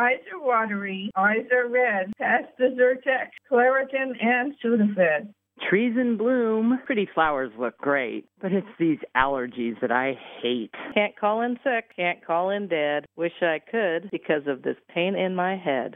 Eyes are watery, eyes are red. Pass the Zyrtec, Claritin, and Sudafed. Trees in bloom, pretty flowers look great, but it's these allergies that I hate. Can't call in sick, can't call in dead. Wish I could because of this pain in my head.